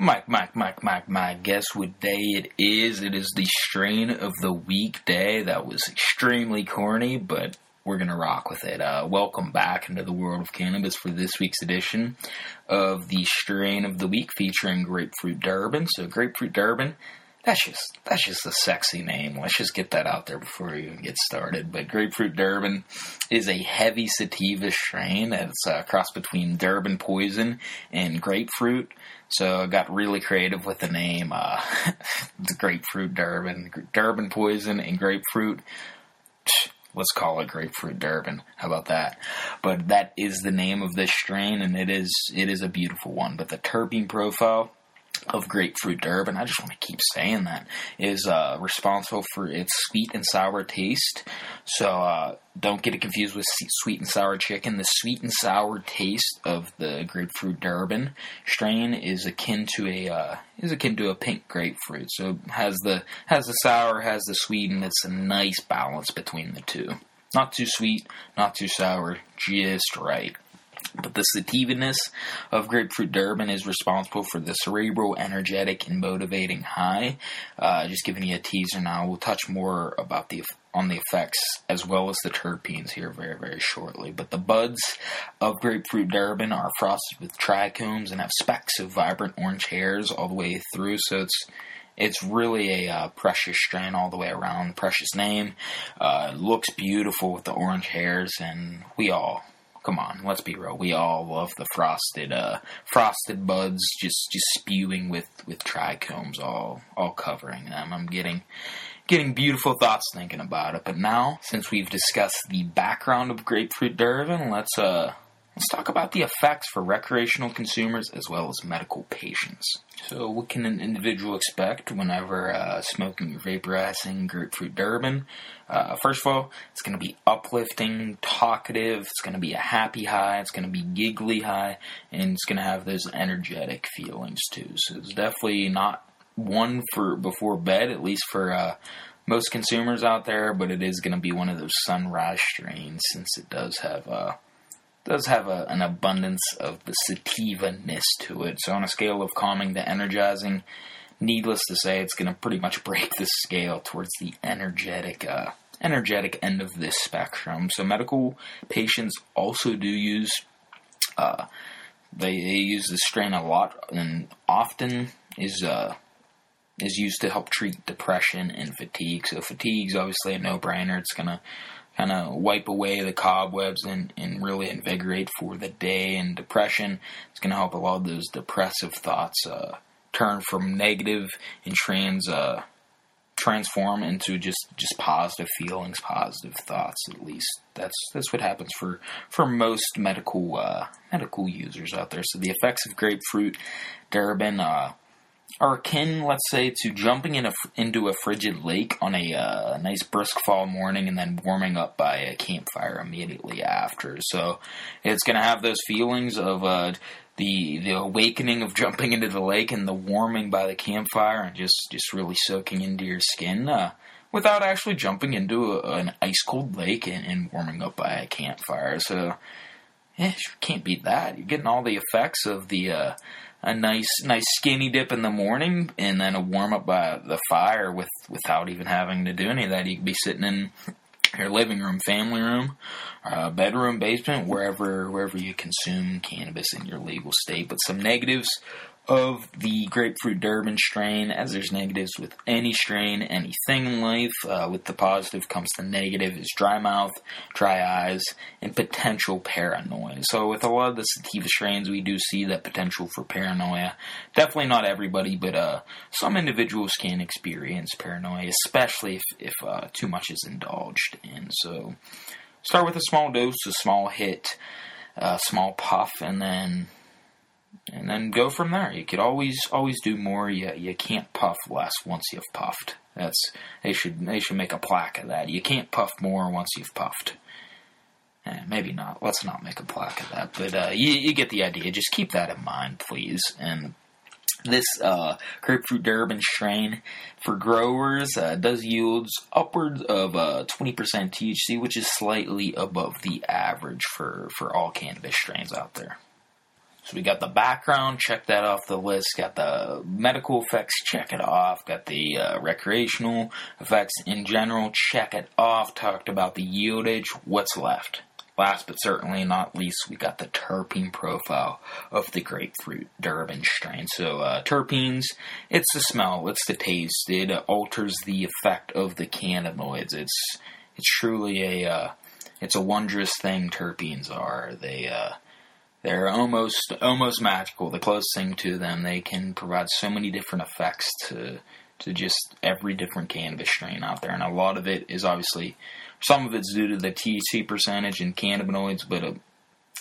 Mike, Mike, Mike, Mike, Mike. Guess what day it is? It is the strain of the weekday. That was extremely corny, but we're gonna rock with it. Uh, welcome back into the world of cannabis for this week's edition of the strain of the week featuring grapefruit Durban. So, grapefruit Durban. That's just that's just a sexy name. Let's just get that out there before we even get started. But grapefruit Durban is a heavy sativa strain that's a cross between Durban poison and grapefruit. So I got really creative with the name, uh, the grapefruit Durban, Durban poison and grapefruit. Let's call it grapefruit Durban. How about that? But that is the name of this strain, and it is it is a beautiful one. But the terpene profile of grapefruit Durban, I just want to keep saying that, is uh, responsible for its sweet and sour taste. So uh, don't get it confused with sweet and sour chicken. The sweet and sour taste of the grapefruit Durban strain is akin to a uh, is akin to a pink grapefruit. So has the has the sour, has the sweet, and it's a nice balance between the two. Not too sweet, not too sour, just right. But the sativeness of grapefruit Durban is responsible for the cerebral, energetic, and motivating high. Uh, just giving you a teaser now. We'll touch more about the on the effects as well as the terpenes here very very shortly. But the buds of grapefruit Durban are frosted with trichomes and have specks of vibrant orange hairs all the way through. So it's it's really a uh, precious strain all the way around. Precious name. Uh, looks beautiful with the orange hairs, and we all come on, let's be real. We all love the frosted, uh, frosted buds just just spewing with with trichomes all all covering them. I'm getting getting beautiful thoughts thinking about it. But now, since we've discussed the background of grapefruit Durban, let's uh Let's talk about the effects for recreational consumers as well as medical patients. So, what can an individual expect whenever uh, smoking or vaporizing grapefruit Durban? Uh, first of all, it's going to be uplifting, talkative, it's going to be a happy high, it's going to be giggly high, and it's going to have those energetic feelings too. So, it's definitely not one for before bed, at least for uh, most consumers out there, but it is going to be one of those sunrise strains since it does have uh, does have a, an abundance of the sativa-ness to it. So on a scale of calming to energizing, needless to say, it's going to pretty much break the scale towards the energetic, uh, energetic end of this spectrum. So medical patients also do use, uh, they, they use this strain a lot and often is uh, is used to help treat depression and fatigue. So fatigue is obviously a no-brainer. It's gonna kind of wipe away the cobwebs and, and really invigorate for the day. And depression It's going to help a lot of those depressive thoughts uh, turn from negative and trans uh, transform into just just positive feelings, positive thoughts. At least that's that's what happens for for most medical uh, medical users out there. So the effects of grapefruit Durban. Are akin, let's say, to jumping in a, into a frigid lake on a uh, nice brisk fall morning and then warming up by a campfire immediately after. So it's going to have those feelings of uh, the the awakening of jumping into the lake and the warming by the campfire and just just really soaking into your skin. Uh, without actually jumping into a, an ice cold lake and, and, warming up by a campfire. So, yeah, can't beat that. You're getting all the effects of the uh, a nice nice skinny dip in the morning and then a warm up by the fire with without even having to do any of that. You could be sitting in your living room, family room, uh, bedroom, basement, wherever wherever you consume cannabis in your legal state. But some negatives of the grapefruit Durban strain, as there's negatives with any strain, anything in life. Uh, with the positive comes the negative is dry mouth, dry eyes, and potential paranoia. So with a lot of the sativa strains, we do see that potential for paranoia. Definitely not everybody, but uh, some individuals can experience paranoia, especially if, if uh, too much is indulged And So start with a small dose, a small hit, a small puff, and then and then go from there. You could always always do more. You you can't puff less once you've puffed. That's they should they should make a plaque of that. You can't puff more once you've puffed. Eh, maybe not. Let's not make a plaque of that. But uh, you you get the idea. Just keep that in mind, please. And this uh, grapefruit Durban strain for growers uh, does yields upwards of uh, 20% THC, which is slightly above the average for, for all cannabis strains out there. So we got the background, check that off the list. Got the medical effects, check it off. Got the uh, recreational effects in general, check it off. Talked about the yieldage. What's left? Last but certainly not least, we got the terpene profile of the grapefruit Durban strain. So, uh, terpenes, it's the smell, it's the taste, it alters the effect of the cannabinoids. It's it's truly a uh, it's a wondrous thing. Terpenes are they uh, they're almost almost magical. The closest thing to them, they can provide so many different effects to to just every different cannabis strain out there, and a lot of it is obviously some of it's due to the THC percentage and cannabinoids, but a,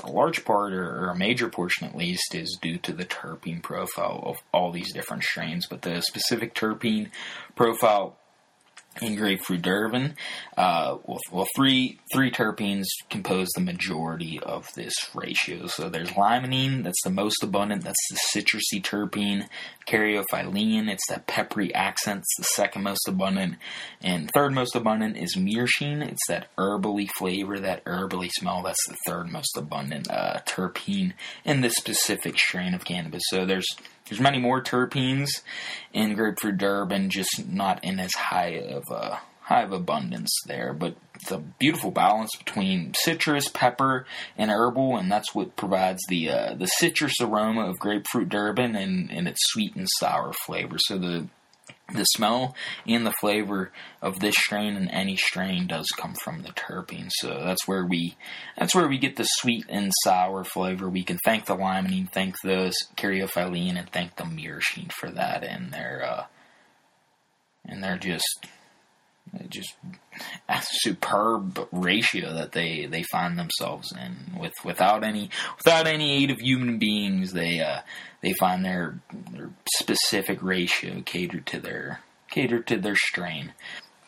a large part, or, a major portion at least, is due to the terpene profile of all these different strains. But the specific terpene profile in grapefruit Durban. Uh, well, well, three three terpenes compose the majority of this ratio. So there's limonene, that's the most abundant. That's the citrusy terpene. Caryophyllene, it's that peppery accent. It's the second most abundant, and third most abundant is myrcene. It's that herbally flavor, that herbally smell. That's the third most abundant uh, terpene in this specific strain of cannabis. So there's there's many more terpenes in grapefruit Durban, just not in as high of a high of abundance there. But it's a beautiful balance between citrus, pepper, and herbal, and that's what provides the uh, the citrus aroma of grapefruit Durban and, and its sweet and sour flavor. So the the smell and the flavor of this strain and any strain does come from the terpenes. So that's where we that's where we get the sweet and sour flavor. We can thank the limonene, thank the caryophyllene, and thank the myrcene for that. And they're uh, and they're just just a superb ratio that they, they find themselves in. With without any without any aid of human beings they uh, they find their, their specific ratio catered to their catered to their strain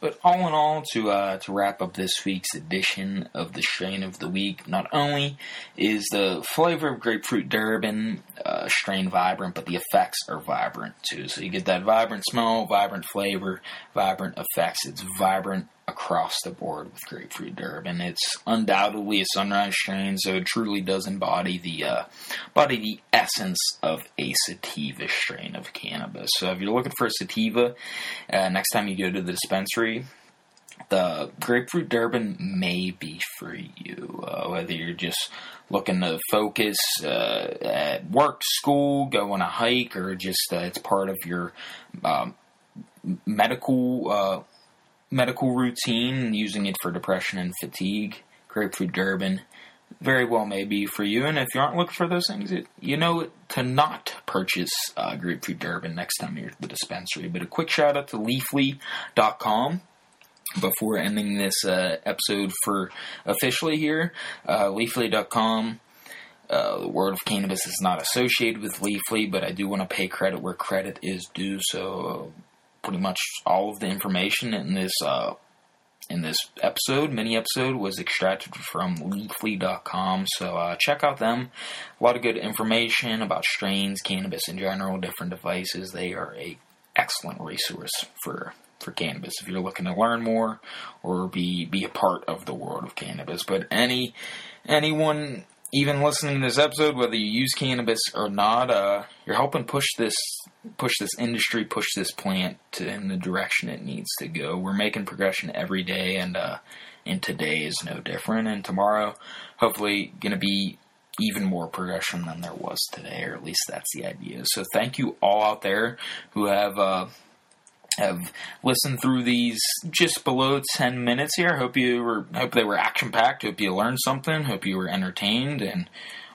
but all in all, to uh, to wrap up this week's edition of the strain of the week, not only is the flavor of grapefruit Durban uh, strain vibrant, but the effects are vibrant too. So you get that vibrant smell, vibrant flavor, vibrant effects. It's vibrant across the board with grapefruit Durban. It's undoubtedly a sunrise strain, so it truly does embody the uh, embody the essence of a sativa strain of cannabis. So if you're looking for a sativa, uh, next time you go to the dispensary, the grapefruit Durban may be for you. Uh, whether you're just looking to focus uh, at work, school, go on a hike, or just uh, it's part of your um, medical uh, medical routine, using it for depression and fatigue, grapefruit Durban, very well may be for you. And if you aren't looking for those things, it, you know to not purchase uh, grapefruit Durban next time you're at the dispensary. But a quick shout out to Leafly.com before ending this uh, episode for officially here. Uh, Leafly.com. Uh, the World of Cannabis is not associated with Leafly, but I do want to pay credit where credit is due. So pretty much all of the information in this uh, in this episode, mini episode, was extracted from Leafly.com. So uh, check out them. A lot of good information about strains, cannabis in general, different devices. They are a excellent resource for for cannabis if you're looking to learn more or be be a part of the world of cannabis. But any anyone even listening to this episode, whether you use cannabis or not, uh, you're helping push this push this industry, push this plant to in the direction it needs to go. We're making progression every day, and uh, and today is no different. And tomorrow, hopefully, going to be even more progression than there was today, or at least that's the idea. So thank you all out there who have. Uh, have listened through these just below 10 minutes here. Hope you were hope they were action packed. Hope you learned something. Hope you were entertained and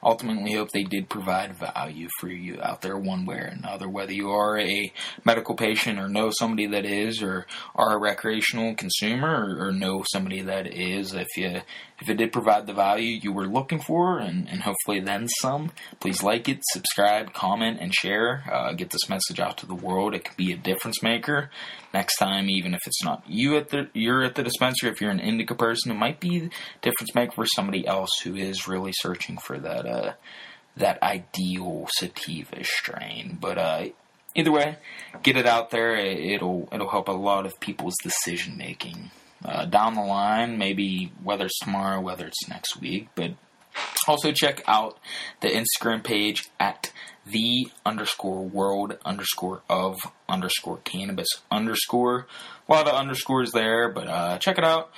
ultimately hope they did provide value for you out there one way or another, whether you are a medical patient or know somebody that is, or are a recreational consumer or, or know somebody that is. If you if it did provide the value you were looking for, and, and hopefully then some, please like it, subscribe, comment, and share. Uh, get this message out to the world. It could be a difference maker. Next time, even if it's not you at the you're at the dispensary, if you're an indica person, it might be difference maker for somebody else who is really searching for that uh, that ideal sativa strain. But uh, either way, get it out there. It'll it'll help a lot of people's decision making uh, down the line. Maybe whether it's tomorrow, whether it's next week, but Also, check out the Instagram page at the underscore world underscore of underscore cannabis underscore. A lot of underscores there, but uh, check it out.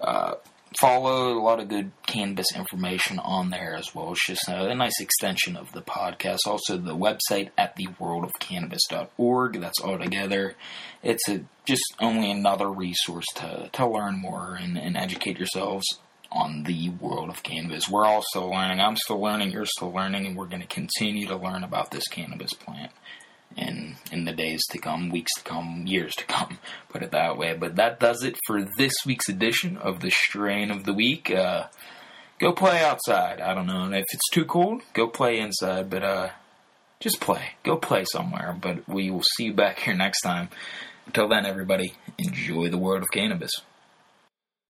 Uh, follow a lot of good cannabis information on there as well. It's just a, a nice extension of the podcast. Also, the website at theworldofcannabis.org. That's all together. It's a, just only another resource to, to learn more and, and educate yourselves on the world of cannabis. We're all still learning. I'm still learning. You're still learning, and we're going to continue to learn about this cannabis plant in in the days to come, weeks to come, years to come. Put it that way. But that does it for this week's edition of the Strain of the Week. Uh, go play outside. I don't know if it's too cold. Go play inside, but uh, just play. Go play somewhere. But we will see you back here next time. Until then, everybody, enjoy the world of cannabis.